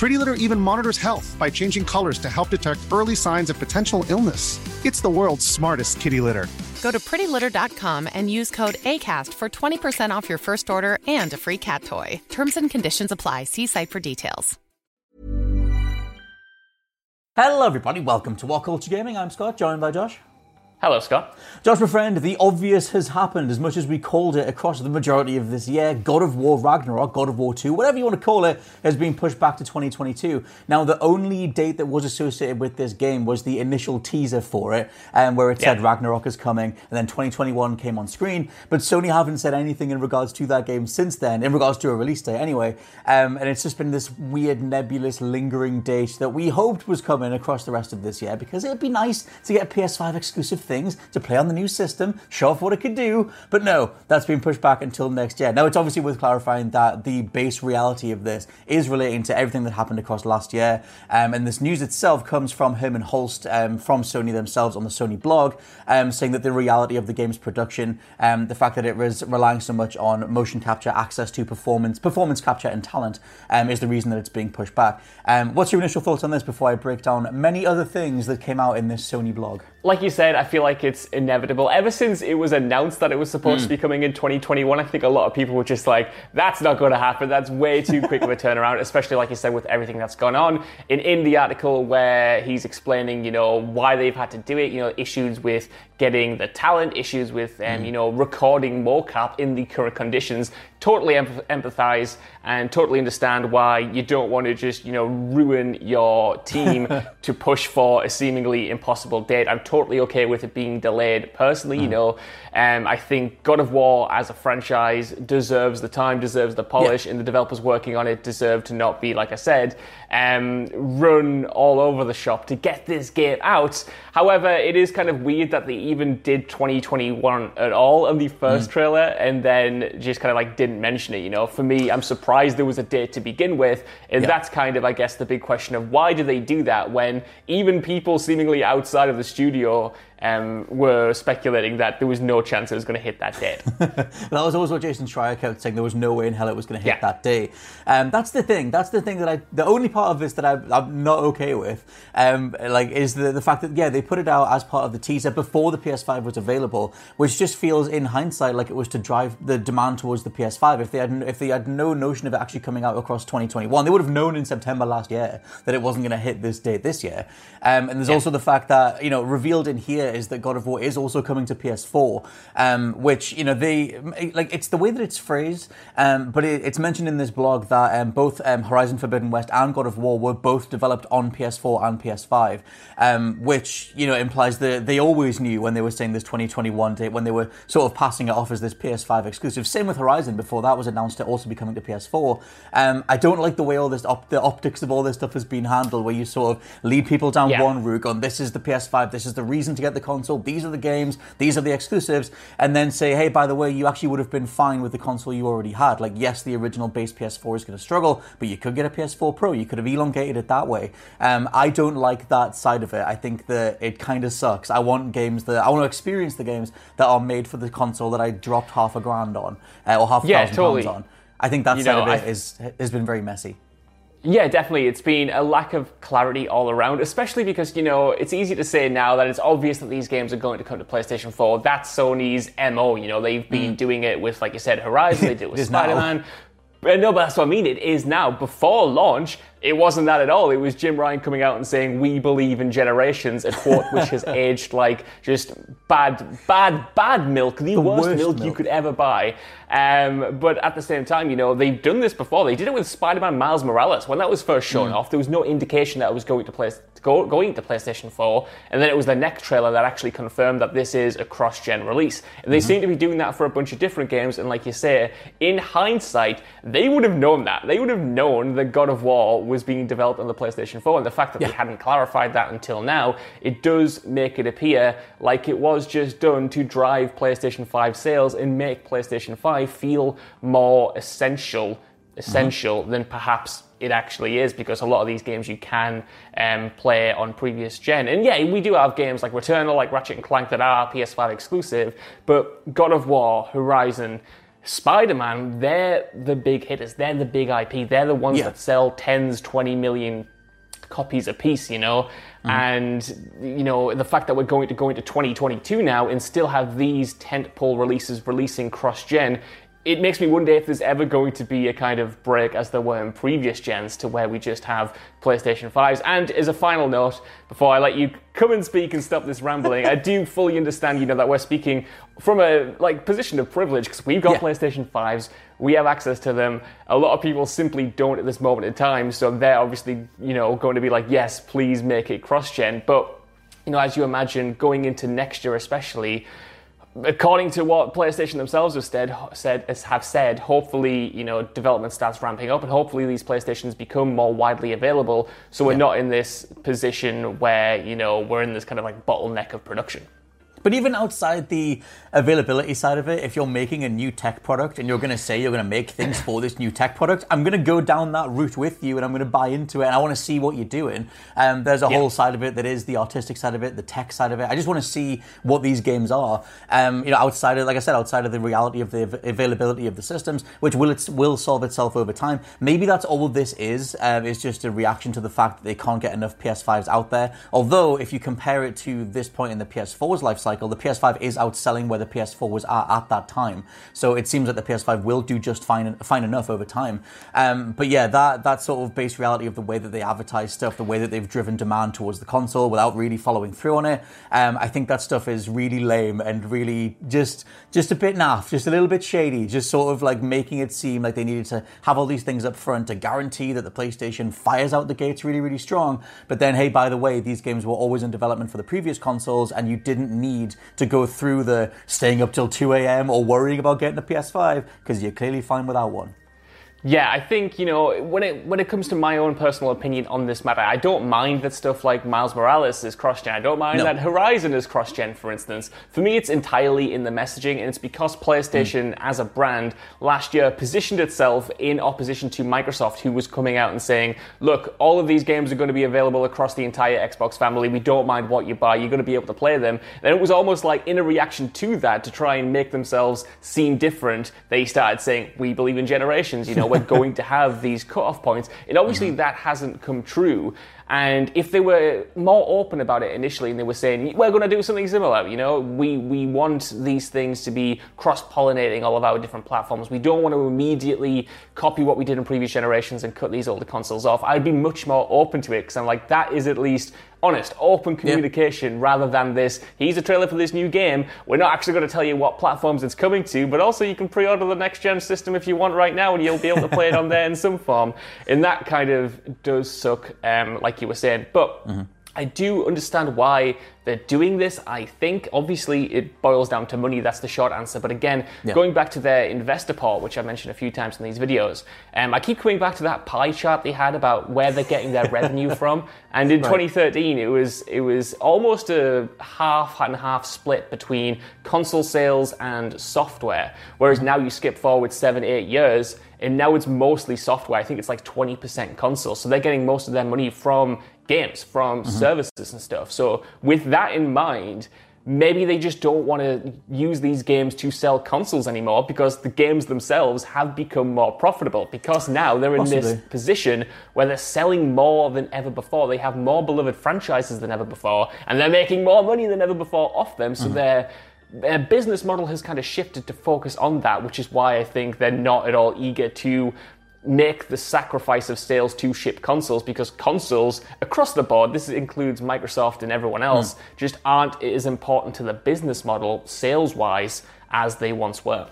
Pretty Litter even monitors health by changing colors to help detect early signs of potential illness. It's the world's smartest kitty litter. Go to prettylitter.com and use code ACAST for 20% off your first order and a free cat toy. Terms and conditions apply. See site for details. Hello, everybody. Welcome to What Culture Gaming. I'm Scott, joined by Josh. Hello, Scott. Josh, my friend, the obvious has happened as much as we called it across the majority of this year. God of War Ragnarok, God of War 2, whatever you want to call it, has been pushed back to 2022. Now, the only date that was associated with this game was the initial teaser for it, um, where it said Ragnarok is coming, and then 2021 came on screen. But Sony haven't said anything in regards to that game since then, in regards to a release date anyway. Um, and it's just been this weird, nebulous, lingering date that we hoped was coming across the rest of this year because it'd be nice to get a PS5 exclusive things to play on the new system, show off what it could do. But no, that's been pushed back until next year. Now, it's obviously worth clarifying that the base reality of this is relating to everything that happened across last year. Um, and this news itself comes from Hermen Hulst um, from Sony themselves on the Sony blog, um, saying that the reality of the game's production, um, the fact that it was relying so much on motion capture, access to performance, performance capture, and talent, um, is the reason that it's being pushed back. Um, what's your initial thoughts on this before I break down many other things that came out in this Sony blog? Like you said, I feel like it's inevitable. Ever since it was announced that it was supposed to be coming in 2021, I think a lot of people were just like, that's not going to happen. That's way too quick of a turnaround, especially like you said, with everything that's gone on. In, in the article where he's explaining, you know, why they've had to do it, you know, issues with getting the talent, issues with, um, you know, recording mocap in the current conditions, totally empathize and totally understand why you don't want to just, you know, ruin your team to push for a seemingly impossible date. I'm totally okay with it being delayed. Personally, you know, um, I think God of War as a franchise deserves the time, deserves the polish, and the developers working on it deserve to not be, like I said, um, run all over the shop to get this game out. However, it is kind of weird that they even did 2021 at all on the first trailer and then just kind of like didn't mention it. You know, for me, I'm surprised there was a date to begin with, and Yeah. that's kind of, I guess, the big question of why do they do that when even people seemingly outside of the studio um, were speculating that there was no chance it was going to hit that date. That was always what Jason Schreier kept saying. There was no way in hell it was going to hit Yeah. that day. Um, that's the thing. That's the thing that I. The only part of this that I, I'm not okay with, um, like, is the the fact that yeah they put it out as part of the teaser before the PS5 was available, which just feels in hindsight like it was to drive the demand towards the PS5. If they had if they had no notion of it actually coming out across 2021, they would have known in September last year that it wasn't going to hit this date this year. Um, and there's also the fact that you know revealed in here is that God of War is also coming to PS4, um, which you know they like it's the way that it's phrased, um, but it, it's mentioned in this blog that um, both um, Horizon Forbidden West and God of War were both developed on PS4 and PS5, um, which you know implies that they always knew when they were saying this 2021 date when they were sort of passing it off as this PS5 exclusive. Same with Horizon before that was announced to also be coming to PS4. Um, I don't like the way all this op- the optics of all this stuff has been handled, where you sort of lead people down Yeah. one route on this is the PS5, this is the reason to get the console, these are the games, these are the exclusives, and then say, hey, by the way, you actually would have been fine with the console you already had. Like, yes, the original base PS4 is going to struggle, but you could get a PS4 Pro. You could have elongated it that way. Um, I don't like that side of it. I think that it kind of sucks. I want games that I want to experience the games that are made for the console that I dropped half a grand on uh, or half a Yeah, thousand totally. pounds on. I think that You side know, of it I- is, has been very messy. Yeah, definitely. It's been a lack of clarity all around, especially because, you know, it's easy to say now that it's obvious that these games are going to come to PlayStation 4. That's Sony's MO. You know, they've been doing it with, like you said, Horizon, they did it with Mm. Spider Man. No, but that's what I mean. It is now. Before launch, it wasn't that at all. It was Jim Ryan coming out and saying, "We believe in generations," a quote which has aged like just bad, bad, bad milk, the, The worst, worst milk, you could ever buy. Um, but at the same time, you know, they've done this before. They did it with Spider-Man Miles Morales when that was first shown off. There was no indication that it was going to play. Go, going to PlayStation 4, and then it was the next trailer that actually confirmed that this is a cross-gen release. And they seem to be doing that for a bunch of different games. And like you say, in hindsight, they would have known that. They would have known that God of War was being developed on the PlayStation 4, and the fact that they hadn't clarified that until now, it does make it appear like it was just done to drive PlayStation 5 sales and make PlayStation 5 feel more essential essential than perhaps it actually is because a lot of these games you can um, play on previous gen. And yeah, we do have games like Returnal, like Ratchet and Clank that are PS5 exclusive, but God of War, Horizon, Spider-Man, they're the big hitters. They're the big IP. They're the ones Yeah. that sell tens, 20 million copies a piece, you know. Mm-hmm. And you know the fact that we're going to go into 2022 now and still have these tentpole releases releasing cross-gen, it makes me wonder if there's ever going to be a kind of break as there were in previous gens to where we just have PlayStation 5s. And as a final note, before I let you come and speak and stop this rambling, I do fully understand, you know, that we're speaking from a like position of privilege because we've got Yeah. PlayStation 5s, we have access to them. A lot of people simply don't at this moment in time, so they're obviously, you know, going to be like, yes, please make it cross-gen. But you know, as you imagine, going into next year especially, according to what PlayStation themselves have said, said have said, hopefully you know development starts ramping up, and hopefully these PlayStations become more widely available. So we're not in this position where you know we're in this kind of like bottleneck of production. But even outside the availability side of it, if you're making a new tech product and you're going to say you're going to make things for this new tech product, I'm going to go down that route with you and I'm going to buy into it and I want to see what you're doing. Um, there's a whole side of it that is the artistic side of it, the tech side of it. I just want to see what these games are. Um, you know, outside of, like I said, outside of the reality of the av- availability of the systems, which will it will solve itself over time. Maybe that's all this is. Um, it's just a reaction to the fact that they can't get enough PS5s out there. Although, if you compare it to this point in the PS4's life cycle, the PS5 is outselling where the PS4 was at at that time. So it seems that the PS5 will do just fine fine enough over time. Um, but yeah, that that sort of base reality of the way that they advertise stuff, the way that they've driven demand towards the console without really following through on it, um, I think that stuff is really lame and really just just a bit naff, just a little bit shady, just sort of like making it seem like they needed to have all these things up front to guarantee that the PlayStation fires out the gates really, really strong. But then, hey, by the way, these games were always in development for the previous consoles, and you didn't need to go through the staying up till 2 a.m. or worrying about getting a PS5 because you're clearly fine without one. Yeah, I think you know when it when it comes to my own personal opinion on this matter, I don't mind that stuff like Miles Morales is cross-gen. I don't mind No. that Horizon is cross-gen, for instance. For me, it's entirely in the messaging, and it's because PlayStation, hmm. as a brand, last year positioned itself in opposition to Microsoft, who was coming out and saying, "Look, all of these games are going to be available across the entire Xbox family. We don't mind what you buy. You're going to be able to play them." And it was almost like in a reaction to that, to try and make themselves seem different, they started saying, "We believe in generations. You know, we're going to have these cutoff points." And obviously, that hasn't come true. And if they were more open about it initially, and they were saying, "We're going to do something similar," you know, we we want these things to be cross-pollinating all of our different platforms. We don't want to immediately copy what we did in previous generations and cut these older consoles off. I'd be much more open to it because I'm like, that is at least honest, open communication rather than this. Here's a trailer for this new game. We're not actually going to tell you what platforms it's coming to, but also you can pre-order the next gen system if you want right now, and you'll be able to play it on there in some form. And that kind of does suck, um, like you were saying, but. Mm-hmm. I do understand why they're doing this. I think obviously it boils down to money. That's the short answer. But again, going back to their investor part, which I mentioned a few times in these videos, um, I keep coming back to that pie chart they had about where they're getting their revenue from. And in 2013, it was it was almost a half and half split between console sales and software. Whereas now you skip forward seven, eight years, and now it's mostly software. I think it's like 20% console. So they're getting most of their money from games, from services and stuff. So with that in mind, maybe they just don't want to use these games to sell consoles anymore because the games themselves have become more profitable because now they're in this position where they're selling more than ever before. They have more beloved franchises than ever before, and they're making more money than ever before off them. So mm-hmm. their their business model has kind of shifted to focus on that, which is why I think they're not at all eager to make the sacrifice of sales to ship consoles because consoles across the board, this includes Microsoft and everyone hmm. else, just aren't as important to the business model sales wise as they once were.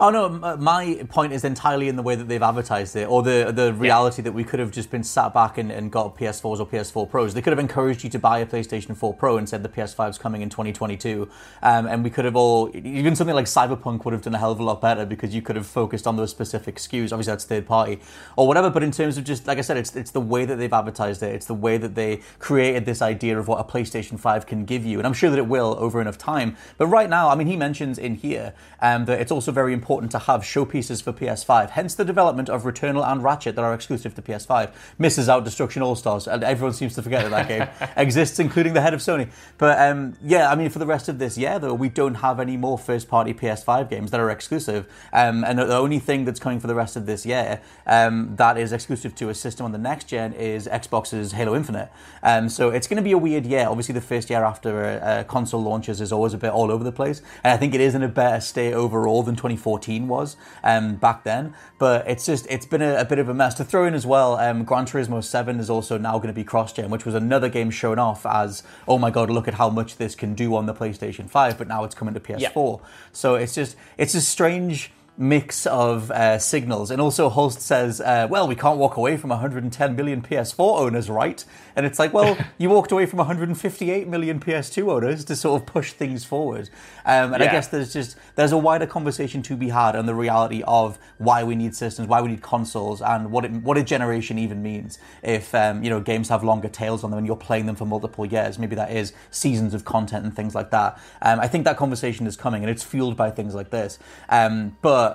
Oh no, my point is entirely in the way that they've advertised it, or the the reality that we could have just been sat back and, and got PS4s or PS4 Pros. They could have encouraged you to buy a PlayStation 4 Pro and said the PS5 is coming in 2022, um, and we could have all even something like Cyberpunk would have done a hell of a lot better because you could have focused on those specific SKUs. Obviously, that's third party or whatever. But in terms of just like I said, it's it's the way that they've advertised it. It's the way that they created this idea of what a PlayStation 5 can give you, and I'm sure that it will over enough time. But right now, I mean, he mentions in here um, that it's also very important to have showpieces for PS5. Hence the development of Returnal and Ratchet that are exclusive to PS5. Misses out Destruction All Stars, and everyone seems to forget that that game exists, including the head of Sony. But um, yeah, I mean, for the rest of this year, though, we don't have any more first-party PS5 games that are exclusive, um, and the only thing that's coming for the rest of this year um, that is exclusive to a system on the next gen is Xbox's Halo Infinite. Um, so it's going to be a weird year. Obviously, the first year after a, a console launches is always a bit all over the place, and I think it is in a better state overall than 2014 was um, back then. But it's just it's been a, a, bit of a mess. To throw in as well, um, Gran Turismo 7 is also now going to be cross-gen, which was another game shown off as oh my god, look at how much this can do on the PlayStation 5. But now it's coming to PS4. Yeah. So it's just it's a strange mix of uh, signals. And also, Hulst says, uh, well, we can't walk away from 110 million PS4 owners, right? And it's like, well, you walked away from 158 million PS2 owners to sort of push things forward. Um, and yeah. I guess there's just there's a wider conversation to be had on the reality of why we need systems, why we need consoles, and what it, what a generation even means. If um, you know games have longer tails on them and you're playing them for multiple years, maybe that is seasons of content and things like that. Um, I think that conversation is coming, and it's fueled by things like this. Um, but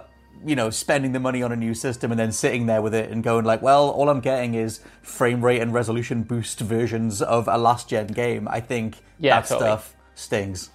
you know, spending the money on a new system and then sitting there with it and going like, well, all I'm getting is frame rate and resolution boost versions of a last gen game. I think yeah, that totally. stuff stings.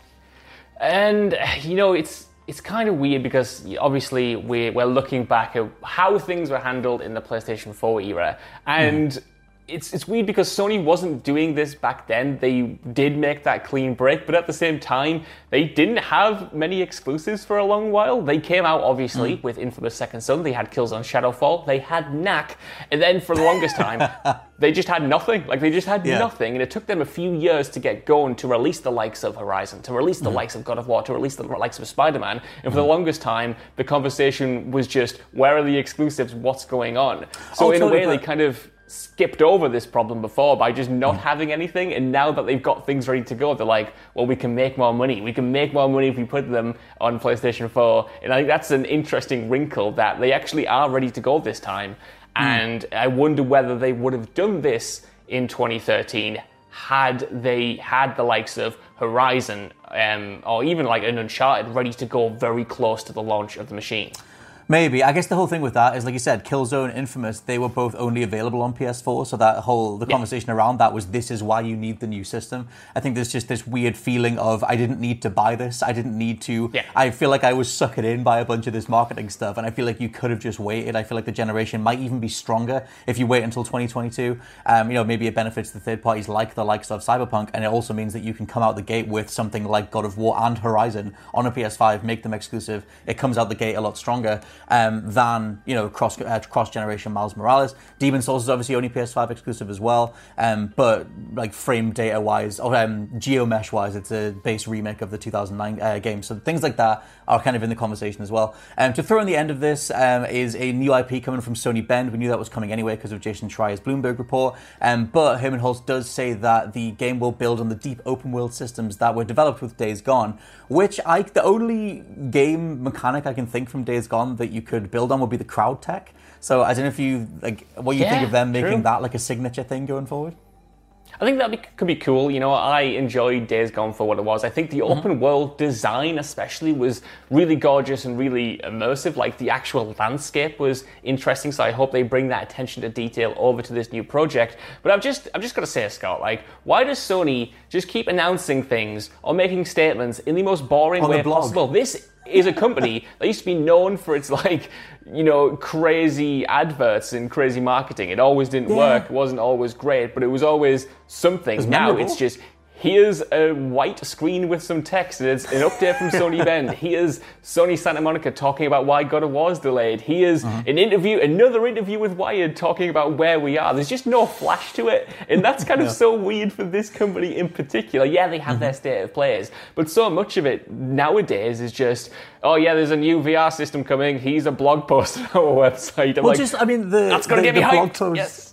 And you know, it's it's kind of weird because obviously we're, we're looking back at how things were handled in the PlayStation 4 era, and mm it's it's weird because Sony wasn't doing this back then. They did make that clean break, but at the same time, they didn't have many exclusives for a long while. They came out obviously mm. with Infamous Second Son. They had Killzone Shadowfall. They had Knack, and then for the longest time, they just had nothing. Like they just had yeah. nothing, and it took them a few years to get going to release the likes of Horizon, to release the mm. likes of God of War, to release the likes of Spider-Man. And for mm. the longest time, the conversation was just where are the exclusives? What's going on? So oh, in a way, they kind of skipped over this problem before by just not mm. having anything and now that they've got things ready to go they're like well we can make more money we can make more money if we put them on PlayStation 4 and I think that's an interesting wrinkle that they actually are ready to go this time mm. and I wonder whether they would have done this in 2013 had they had the likes of Horizon um, or even like an Uncharted ready to go very close to the launch of the machine. Maybe. I guess the whole thing with that is, like you said, Killzone, Infamous, they were both only available on PS4. So that whole the yeah. conversation around that was, this is why you need the new system. I think there's just this weird feeling of, I didn't need to buy this. I didn't need to. Yeah. I feel like I was suckered in by a bunch of this marketing stuff, and I feel like you could have just waited. I feel like the generation might even be stronger if you wait until 2022. Um, you know, maybe it benefits the third parties like the likes of Cyberpunk, and it also means that you can come out the gate with something like God of War and Horizon on a PS5, make them exclusive. It comes out the gate a lot stronger um, than you know cross uh, cross generation Miles Morales. Demon Souls is obviously only PS5 exclusive as well, um, but like frame data wise or um, geomesh wise, it's a base remake of the 2009 uh, game. So things like that are kind of in the conversation as well. Um, to throw in the end of this um, is a new IP coming from Sony Bend. We knew that was coming anyway because of Jason Schreier's Bloomberg report. Um, but Hermen Hulst does say that the game will build on the deep open world systems that were developed with Days Gone, which I the only game mechanic I can think from Days Gone that you could build on would be the crowd tech. So I don't know if you like what you yeah, think of them making true. that like a signature thing going forward. I think that could be cool. You know, I enjoyed Days Gone for what it was. I think the mm-hmm. open world design, especially, was really gorgeous and really immersive. Like the actual landscape was interesting. So I hope they bring that attention to detail over to this new project. But I've just, I've just got to say, Scott, like, why does Sony just keep announcing things or making statements in the most boring On way possible? This is a company that used to be known for its like you know crazy adverts and crazy marketing. It always didn't yeah. work it wasn't always great but it was always something. Now it's just Here's a white screen with some text, it's an update from Sony Bend. Here's Sony Santa Monica talking about why God of War is delayed. Here's Uh-huh. an interview, another interview with Wired talking about where we are. There's just no flash to it, and that's kind of so weird for this company in particular. Yeah, they have Mm-hmm. their state of plays, but so much of it nowadays is just, oh yeah, there's a new VR system coming. Here's a blog post on our website. I'm Well, like, just I mean the that's gonna the, get me blog hyped. post. Yes.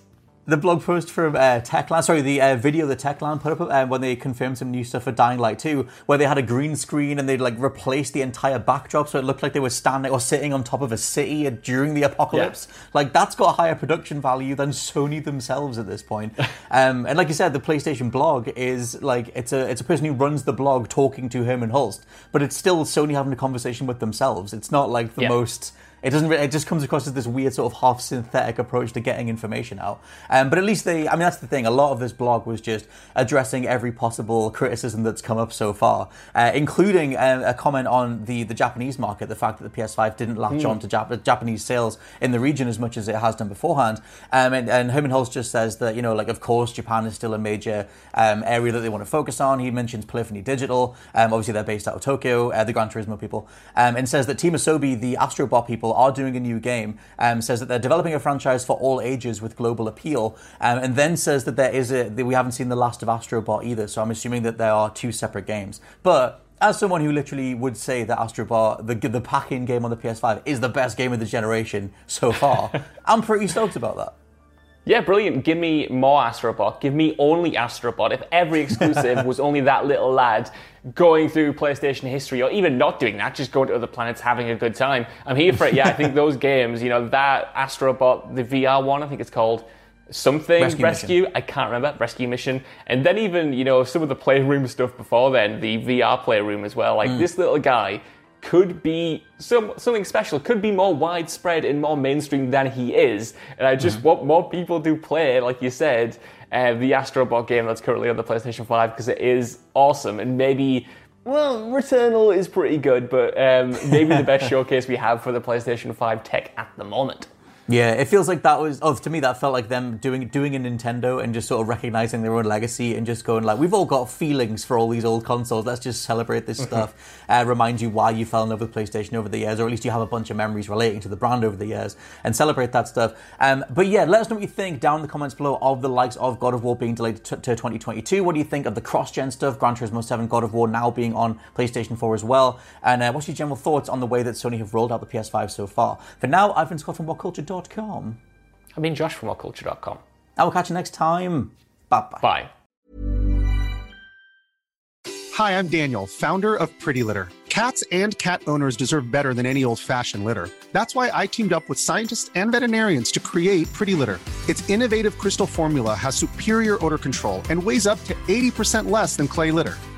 The blog post from uh, Techland, sorry, the uh, video that Techland put up uh, when they confirmed some new stuff for Dying Light 2, where they had a green screen and they'd like replaced the entire backdrop so it looked like they were standing or sitting on top of a city during the apocalypse. Like that's got a higher production value than Sony themselves at this point. um, and like you said, the PlayStation blog is like it's a it's a person who runs the blog talking to Hermen Hulst, but it's still Sony having a conversation with themselves. It's not like the Yeah. most it doesn't. It just comes across as this weird sort of half synthetic approach to getting information out. Um, but at least they. I mean, that's the thing. A lot of this blog was just addressing every possible criticism that's come up so far, uh, including um, a comment on the the Japanese market, the fact that the PS5 didn't latch on to Jap- Japanese sales in the region as much as it has done beforehand. Um, and, and Hermen Hulst just says that you know, like of course, Japan is still a major um, area that they want to focus on. He mentions Polyphony Digital. Um, obviously, they're based out of Tokyo. Uh, the Gran Turismo people, um, and says that Team Asobi, the Astrobot people, are doing a new game. Um, says that they're developing a franchise for all ages with global appeal, um, and then says that there is a that we haven't seen the last of Astrobot either. So I'm assuming that there are two separate games, but. As someone who literally would say that Astrobot, the the pack-in game on the PS5, is the best game of the generation so far, I'm pretty stoked about that. Yeah, brilliant. Give me more Astrobot. Give me only Astrobot. If every exclusive was only that little lad going through PlayStation history, or even not doing that, just going to other planets, having a good time, I'm here for it. Yeah, I think those games, you know, that Astrobot, the VR one, I think it's called something Rescue rescue, I can't remember rescue mission and then even you know some of the playroom stuff before then the VR playroom as well like hmm. this little guy could be some something special could be more widespread and more mainstream than he is. And I just want more people to play like you said uh, the Astrobot game that's currently on the PlayStation 5 because it is awesome. And maybe well, Returnal is pretty good, but um, maybe the best showcase we have for the PlayStation 5 tech at the moment. Yeah, it feels like that was. Oh, to me, that felt like them doing doing a Nintendo and just sort of recognizing their own legacy and just going like, we've all got feelings for all these old consoles. Let's just celebrate this stuff. Uh, remind you why you fell in love with PlayStation over the years, or at least you have a bunch of memories relating to the brand over the years, and celebrate that stuff. Um, but yeah, let us know what you think down in the comments below of the likes of God of War being delayed to, to 2022. What do you think of the cross-gen stuff? Gran Turismo 7, God of War now being on PlayStation 4 as well. And uh, what's your general thoughts on the way that Sony have rolled out the PS5 so far? For now, I've been Scott from WhatCulture.com. I mean, Josh from WhatCulture.com. I will catch you next time. Bye bye. Bye. Hi, I'm Daniel, founder of Pretty Litter. Cats and cat owners deserve better than any old fashioned litter. That's why I teamed up with scientists and veterinarians to create Pretty Litter. Its innovative crystal formula has superior odor control and weighs up to 80% less than clay litter.